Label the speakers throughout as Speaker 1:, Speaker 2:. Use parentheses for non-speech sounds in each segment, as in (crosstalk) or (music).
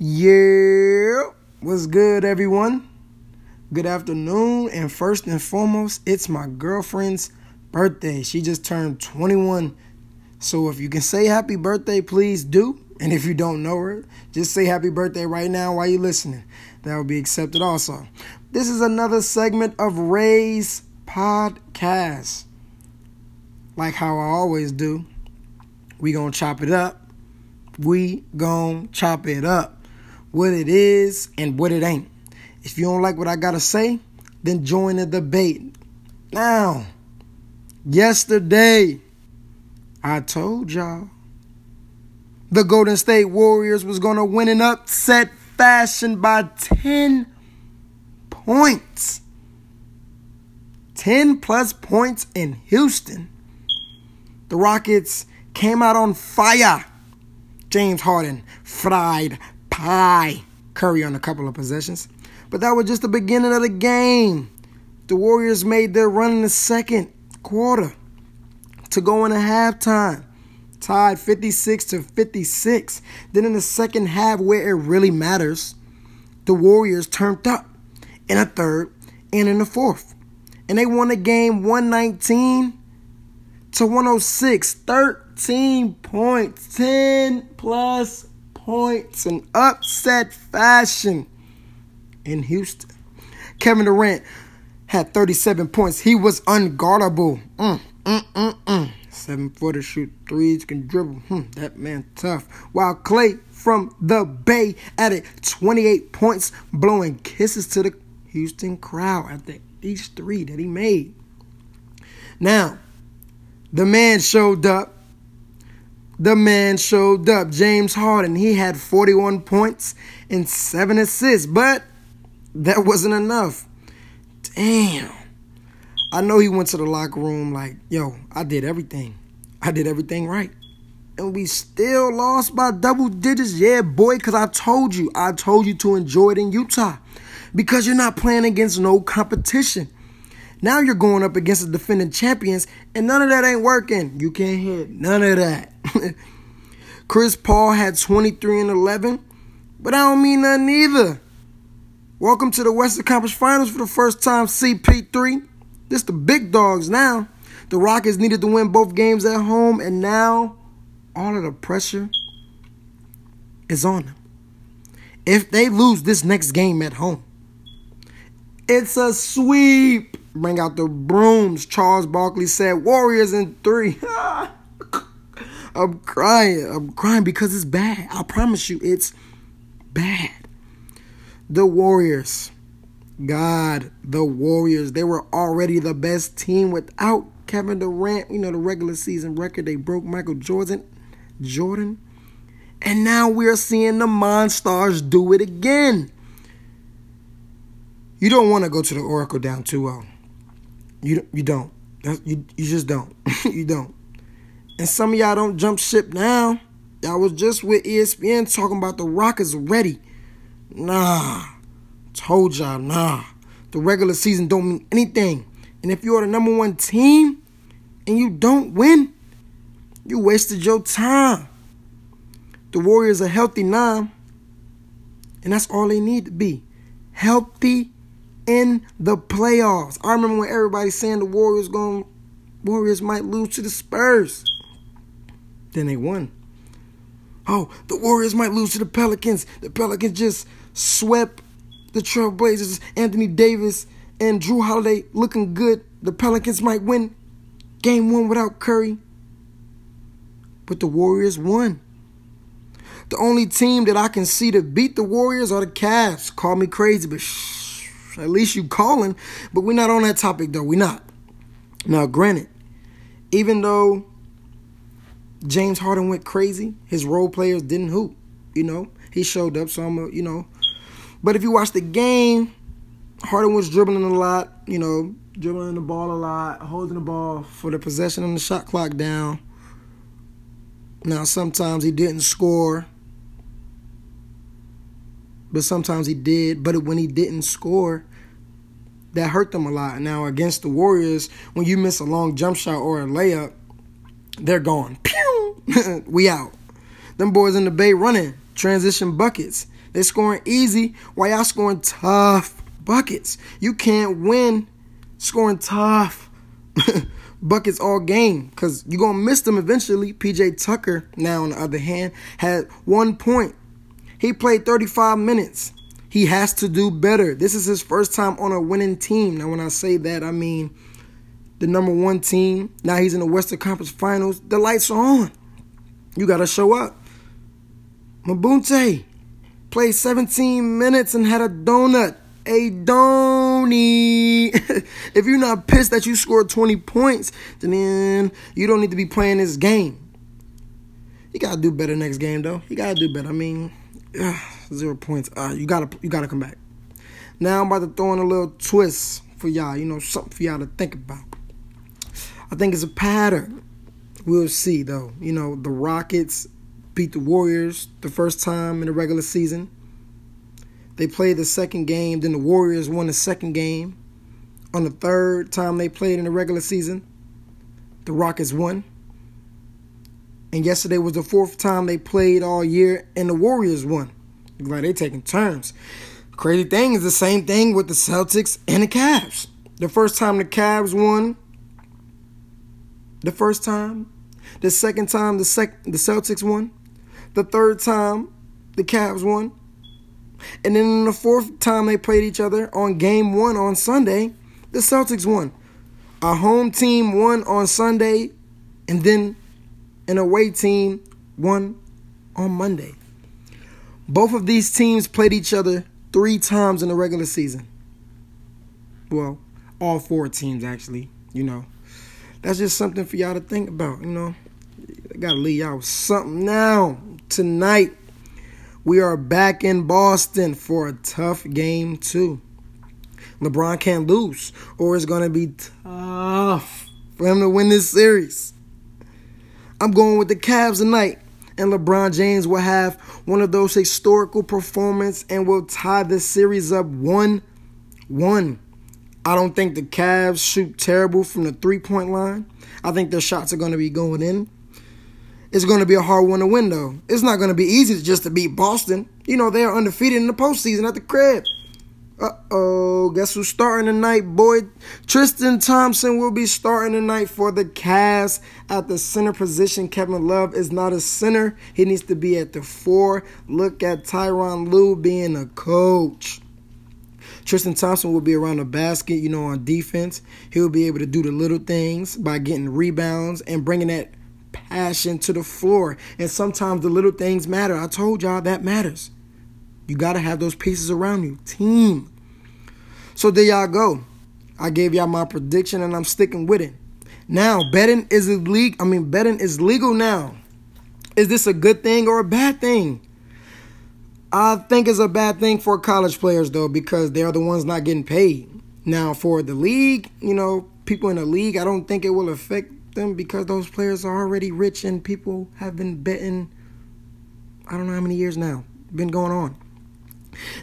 Speaker 1: Yeah, what's good, everyone? Good afternoon, and first and foremost, it's my girlfriend's birthday. She just turned 21. So if you can say happy birthday, please do. And if you don't know her, just say happy birthday right now while you're listening. That will be accepted also. This is another segment of Rae's podcast. Like how I always do, we gonna chop it up. We gonna chop it up what it is and what it ain't. If you don't like what I gotta say, then join the debate. Now, yesterday, I told y'all the Golden State Warriors was gonna win an upset fashion by 10 points. 10 plus points in Houston. The Rockets came out on fire. James Harden fried pie. Curry on a couple of possessions. But that was just the beginning of the game. The Warriors made their run in the second quarter to go into halftime. Tied 56 to 56. Then in the second half, where it really matters, the Warriors turned up in a third and in the fourth. And they won the game 119 to 106. 13 points. 10 plus points in upset fashion in Houston. Kevin Durant had 37 points. He was unguardable. Mm, mm, mm, mm. Seven footer shoot threes, can dribble. Hmm, that man tough. While Clay from the Bay added 28 points, blowing kisses to the Houston crowd after each three that he made. Now, the man showed up the man showed up. James Harden, he had 41 points and 7 assists, but that wasn't enough. Damn. I know he went to the locker room like, yo, I did everything. I did everything right. And we still lost by double digits. Yeah, boy, because I told you. I told you to enjoy it in Utah. Because you're not playing against no competition. Now you're going up against the defending champions, and none of that ain't working. You can't hit none of that. (laughs) Chris Paul had 23 and 11, but I don't mean nothing either. Welcome to the Western Conference Finals for the first time, CP3. This the big dogs now. The Rockets needed to win both games at home, and now all of the pressure is on them. If they lose this next game at home, it's a sweep. Bring out the brooms. Charles Barkley said, Warriors in three. (laughs) I'm crying. I'm crying because it's bad. I promise you, it's bad. The Warriors. God, the Warriors. They were already the best team without Kevin Durant. You know, the regular season record. They broke Michael Jordan. Jordan. And now we're seeing the Monstars do it again. You don't want to go to the Oracle down 2 0. You, you don't. You, you just don't. (laughs) you don't. And some of y'all don't jump ship now. Y'all was just with ESPN talking about the Rockets ready. Nah. Told y'all, nah. The regular season don't mean anything. And if you're the number one team and you don't win, you wasted your time. The Warriors are healthy now. And that's all they need to be. Healthy in the playoffs. I remember when everybody saying the Warriors going Warriors might lose to the Spurs. Then they won. Oh, the Warriors might lose to the Pelicans. The Pelicans just swept the Trailblazers. Anthony Davis and Jrue Holiday looking good. The Pelicans might win game one without Curry. But the Warriors won. The only team that I can see to beat the Warriors are the Cavs. Call me crazy, but shh, at least you calling. But we're not on that topic, though. We're not. Now, granted, even though James Harden went crazy. His role players didn't hoop. You know, he showed up, so I'm a, you know. But if you watch the game, Harden was dribbling a lot, you know, dribbling the ball a lot, holding the ball for the possession and the shot clock down. Now, sometimes he didn't score, but sometimes he did. But when he didn't score, that hurt them a lot. Now, against the Warriors, when you miss a long jump shot or a layup, they're gone. Pew! (laughs) we out. Them boys in the Bay running transition buckets. They're scoring easy while y'all scoring tough buckets. You can't win scoring tough (laughs) buckets all game because you're going to miss them eventually. PJ Tucker, now on the other hand, had one point. He played 35 minutes. He has to do better. This is his first time on a winning team. Now, when I say that, I mean the number one team. Now he's in the Western Conference Finals. The lights are on. You got to show up. Mbah a Moute played 17 minutes and had a donut. A donny. (laughs) if you're not pissed that you scored 20 points, then you don't need to be playing this game. You gotta do better next game, though. You gotta do better. I mean, (sighs) zero points. Uh, you gotta you gotta come back. Now I'm about to throw in a little twist for y'all. You know, something for y'all to think about. I think it's a pattern. We'll see, though. You know, the Rockets beat the Warriors the first time in the regular season. They played the second game, then the Warriors won the second game. On the third time they played in the regular season, the Rockets won. And yesterday was the fourth time they played all year, and the Warriors won. Like they're taking turns. Crazy thing is the same thing with the Celtics and the Cavs. The first time the Cavs won, the first time, the second time the sec- the Celtics won, the third time the Cavs won, and then the fourth time they played each other on game one on Sunday, the Celtics won. A home team won on Sunday, and then an away team won on Monday. Both of these teams played each other three times in the regular season. Well, all four teams actually, you know. That's just something for y'all to think about, you know. I gotta leave y'all with something now. Tonight, we are back in Boston for a tough game, too. LeBron can't lose, or it's to be tough for him to win this series. I'm going with the Cavs tonight, and LeBron James will have one of those historical performances and will tie the series up 1 1. I don't think the Cavs shoot terrible from the three point line. I think their shots are going to be going in it's going to be a hard one to win, though. It's not going to be easy just to beat Boston. You know, they are undefeated in the postseason at the crib. Uh oh, guess who's starting tonight, boy? Tristan Thompson will be starting tonight for the Cavs at the center position. Kevin Love is not a center, he needs to be at the four. Look at Tyronn Lue being a coach. Tristan Thompson will be around the basket, you know, on defense. He'll be able to do the little things by getting rebounds and bringing that passion to the floor. And sometimes the little things matter. I told y'all that matters. You got to have those pieces around you. Team. So there y'all go. I gave y'all my prediction and I'm sticking with it. Now, betting is illegal. I mean, betting is legal now. Is this a good thing or a bad thing? I think it's a bad thing for college players though because they're the ones not getting paid. Now, for the league, you know, people in the league, I don't think it will affect them because those players are already rich and people have been betting I don't know how many years now been going on.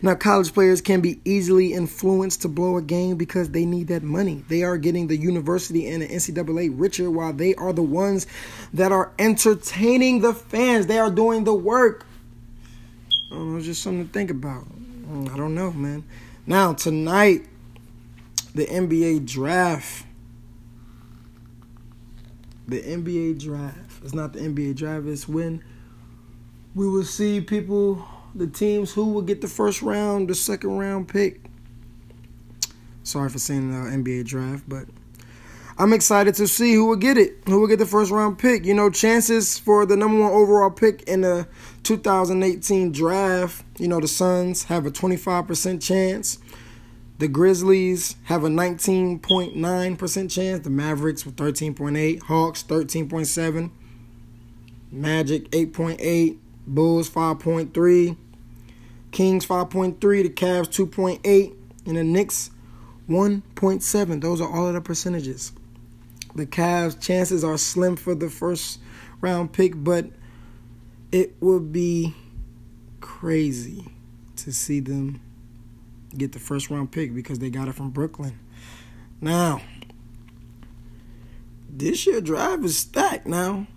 Speaker 1: Now, college players can be easily influenced to blow a game because they need that money. They are getting the university and the NCAA richer while they are the ones that are entertaining the fans. They are doing the work. Oh, it's just something to think about. Mm, I don't know, man. Now, tonight, the NBA draft the NBA draft. It's not the NBA draft, it's when we will see people, the teams who will get the first round, the second round pick. Sorry for saying the NBA draft, but I'm excited to see who will get it, who will get the first round pick. You know, chances for the number one overall pick in the 2018 draft, you know, the Suns have a 25% chance. The Grizzlies have a 19.9% chance. The Mavericks with 13.8. Hawks 13.7. Magic 8.8. Bulls 5.3. Kings 5.3. The Cavs 2.8. And the Knicks 1.7. Those are all of the percentages. The Cavs' chances are slim for the first round pick, but it would be crazy to see them get the first round pick because they got it from Brooklyn. Now, this year drive is stacked now.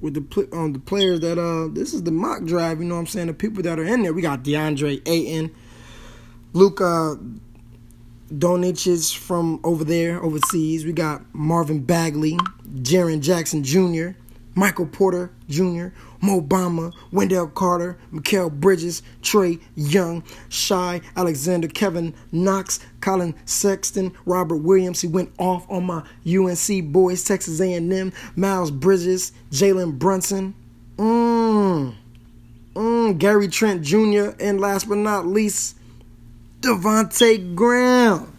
Speaker 1: With the um, the players that uh this is the mock drive. You know what I'm saying? The people that are in there. We got DeAndre Ayton, Luka Doncic from over there overseas. We got Marvin Bagley, Jaren Jackson Jr., Michael Porter Jr., Mo Bamba, Wendell Carter, Mikal Bridges, Trae Young, Shai Alexander, Kevin Knox, Collin Sexton, Robert Williams. He went off on my UNC boys, Texas A&M, Miles Bridges, Jalen Brunson, mm, mm, Gary Trent Jr., and last but not least, Devonte Graham.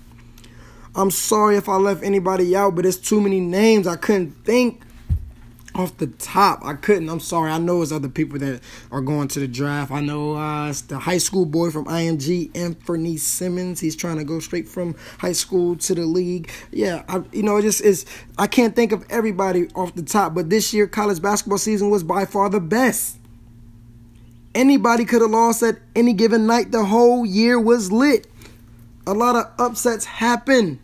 Speaker 1: I'm sorry if I left anybody out, but it's too many names. I couldn't think off the top. I couldn't. I'm sorry. I know it's other people that are going to the draft. I know uh, it's the high school boy from IMG, Anfernee Simons. He's trying to go straight from high school to the league. Yeah, I, you know, it just is. I can't think of everybody off the top, but this year college basketball season was by far the best. Anybody could have lost at any given night. The whole year was lit. A lot of upsets happened.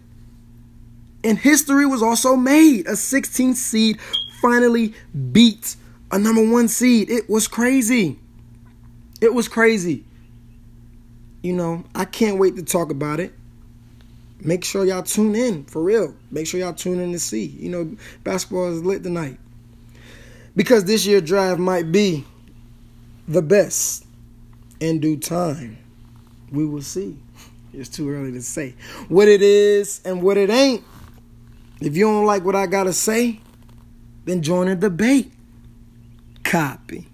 Speaker 1: And history was also made. A 16th seed finally beat a number one seed. It was crazy. It was crazy. You know, I can't wait to talk about it. Make sure y'all tune in for real. Make sure y'all tune in to see. You know, basketball is lit tonight. Because this year drive might be the best in due time. We will see. It's too early to say what it is and what it ain't. If you don't like what I got to say, then join a debate. Copy.